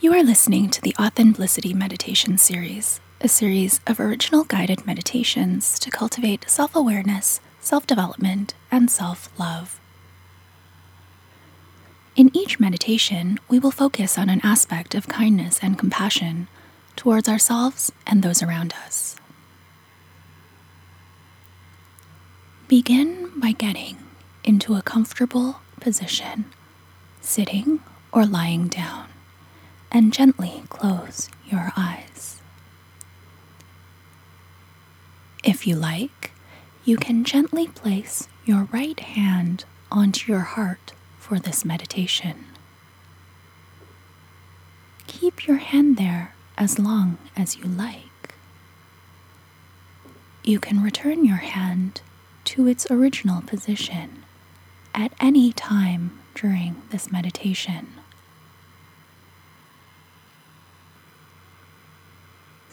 You are listening to the Authenticity Meditation Series, a series of original guided meditations to cultivate self awareness, self development, and self love. In each meditation, we will focus on an aspect of kindness and compassion towards ourselves and those around us. Begin by getting into a comfortable position, sitting or lying down and gently close your eyes. If you like, you can gently place your right hand onto your heart for this meditation. Keep your hand there as long as you like. You can return your hand to its original position at any time during this meditation.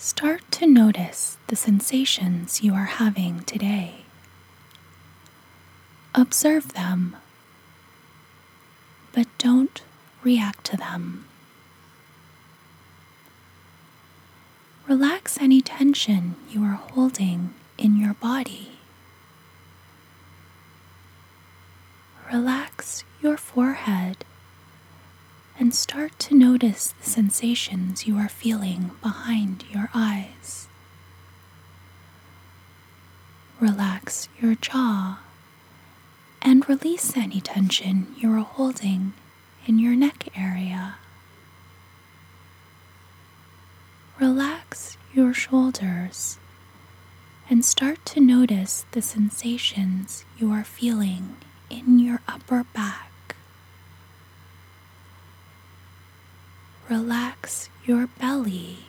Start to notice the sensations you are having today. Observe them, but don't react to them. Relax any tension you are holding in your body. Relax your forehead and start to notice the sensations you are feeling behind your eyes. Relax your jaw and release any tension you are holding in your neck area. Relax your shoulders and start to notice the sensations you are feeling in your upper back. Relax your belly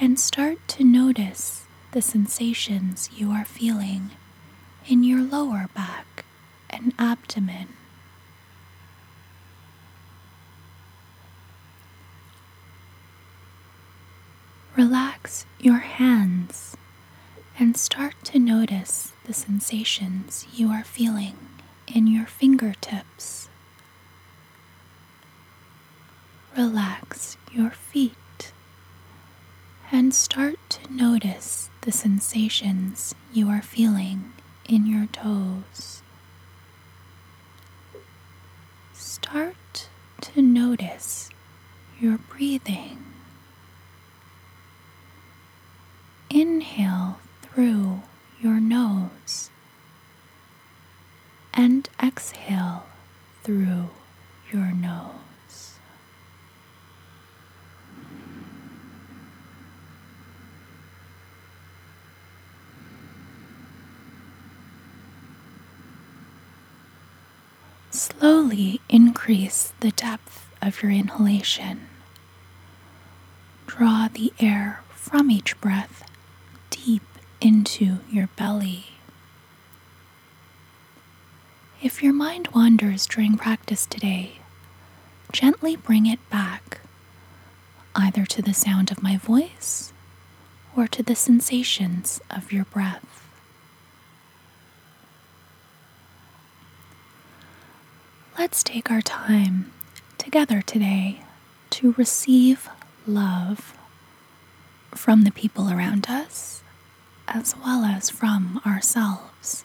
and start to notice the sensations you are feeling in your lower back and abdomen. Relax your hands and start to notice the sensations you are feeling in your fingertips relax your feet and start to notice the sensations you are feeling in your toes. Start to notice your breathing. Inhale through your nose and exhale through your nose. Slowly increase the depth of your inhalation. Draw the air from each breath deep into your belly. If your mind wanders during practice today, gently bring it back, either to the sound of my voice or to the sensations of your breath. Let's take our time together today to receive love from the people around us as well as from ourselves.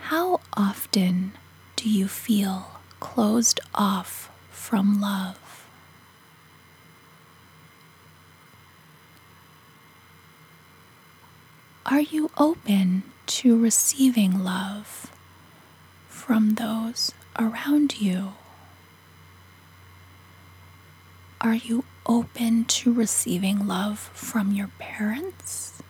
How often do you feel closed off from love? Are you open to receiving love? From those around you? Are you open to receiving love from your parents?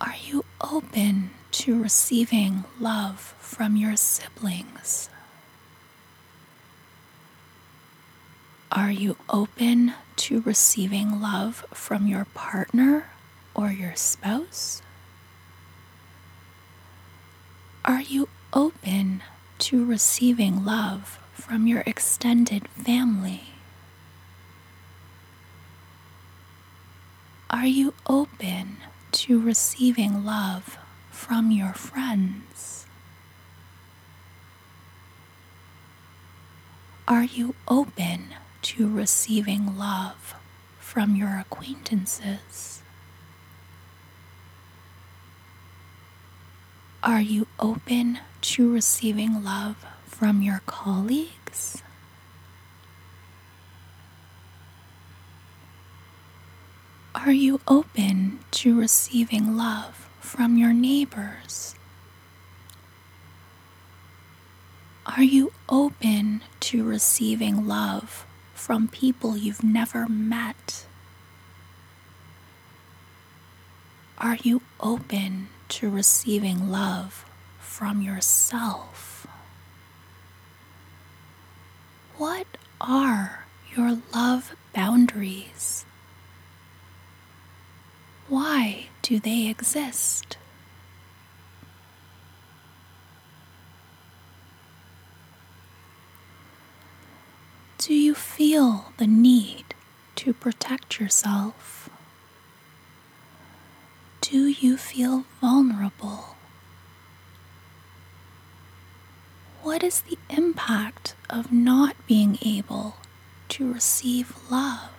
Are you open to receiving love from your siblings? Are you open to receiving love from your partner or your spouse? Are you open to receiving love from your extended family? Are you open to receiving love from your friends? Are you open to receiving love from your acquaintances? Are you open to receiving love from your colleagues? Are you open to receiving love from your neighbors? Are you open to receiving love from people you've never met? Are you open to receiving love from yourself? What are your love boundaries? Why do they exist? Do you feel the need to protect yourself? Do you feel vulnerable? What is the impact of not being able to receive love?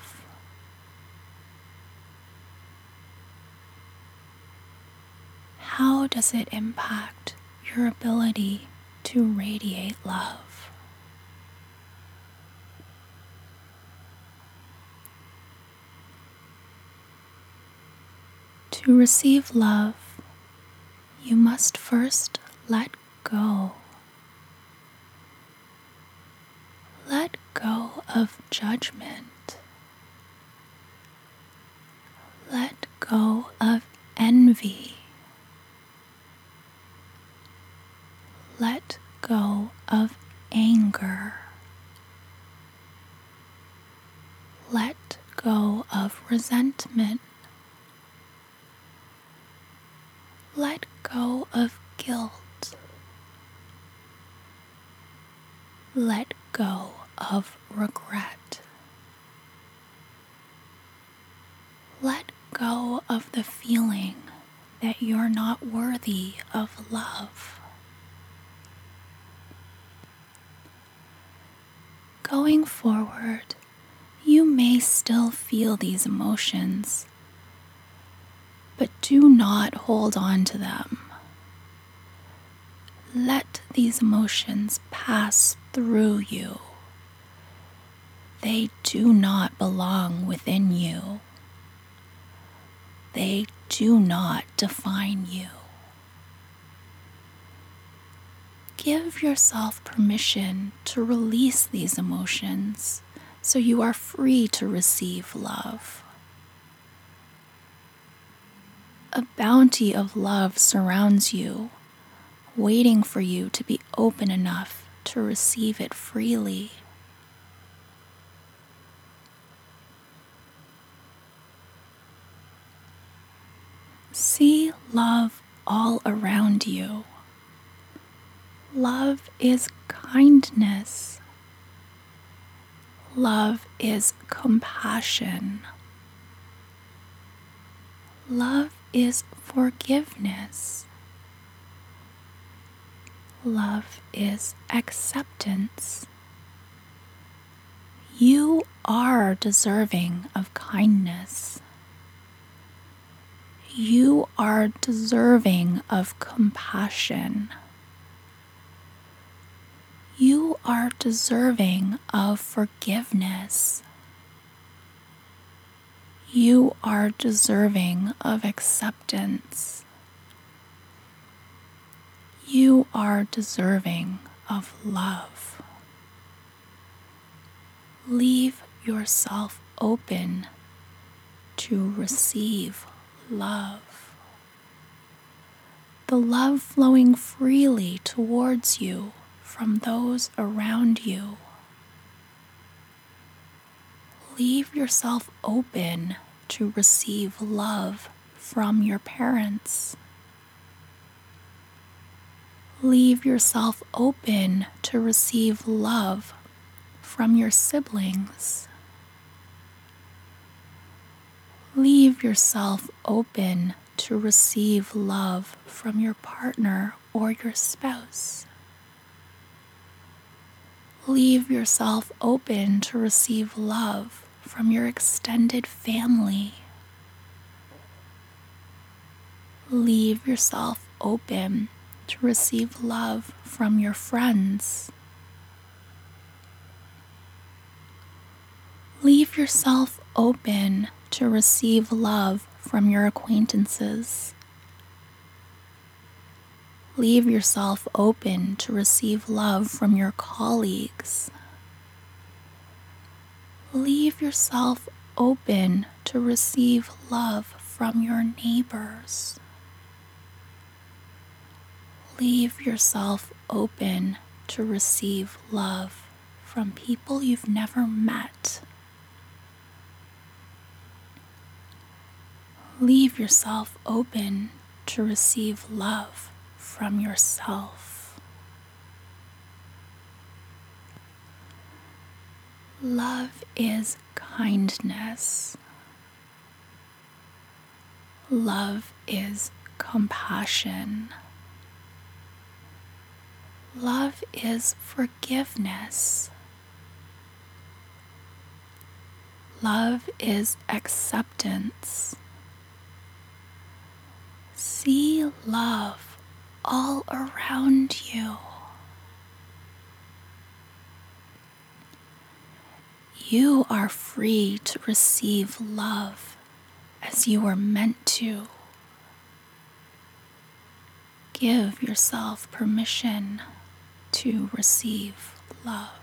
how does it impact your ability to radiate love? To receive love, you must first let go. Let go of judgment. Let go of envy. let go of anger. Let go of resentment. Let go of guilt. Let go of regret. Let go of the feeling that you're not worthy of love. Going forward, you may still feel these emotions, but do not hold on to them. Let these emotions pass through you. They do not belong within you. They do not define you. Give yourself permission to release these emotions so you are free to receive love. A bounty of love surrounds you, waiting for you to be open enough to receive it freely. See love all around you. Love is kindness. Love is compassion. Love is forgiveness. Love is acceptance. You are deserving of kindness. You are deserving of compassion you are deserving of forgiveness. You are deserving of acceptance. You are deserving of love. Leave yourself open to receive love. The love flowing freely towards you from those around you. Leave yourself open to receive love from your parents. Leave yourself open to receive love from your siblings. Leave yourself open to receive love from your partner or your spouse Leave yourself open to receive love from your extended family. Leave yourself open to receive love from your friends. Leave yourself open to receive love from your acquaintances. Leave yourself open to receive love from your colleagues. Leave yourself open to receive love from your neighbors. Leave yourself open to receive love from people you've never met. Leave yourself open to receive love from yourself. Love is kindness. Love is compassion. Love is forgiveness. Love is acceptance. See love all around you. You are free to receive love as you were meant to. Give yourself permission to receive love.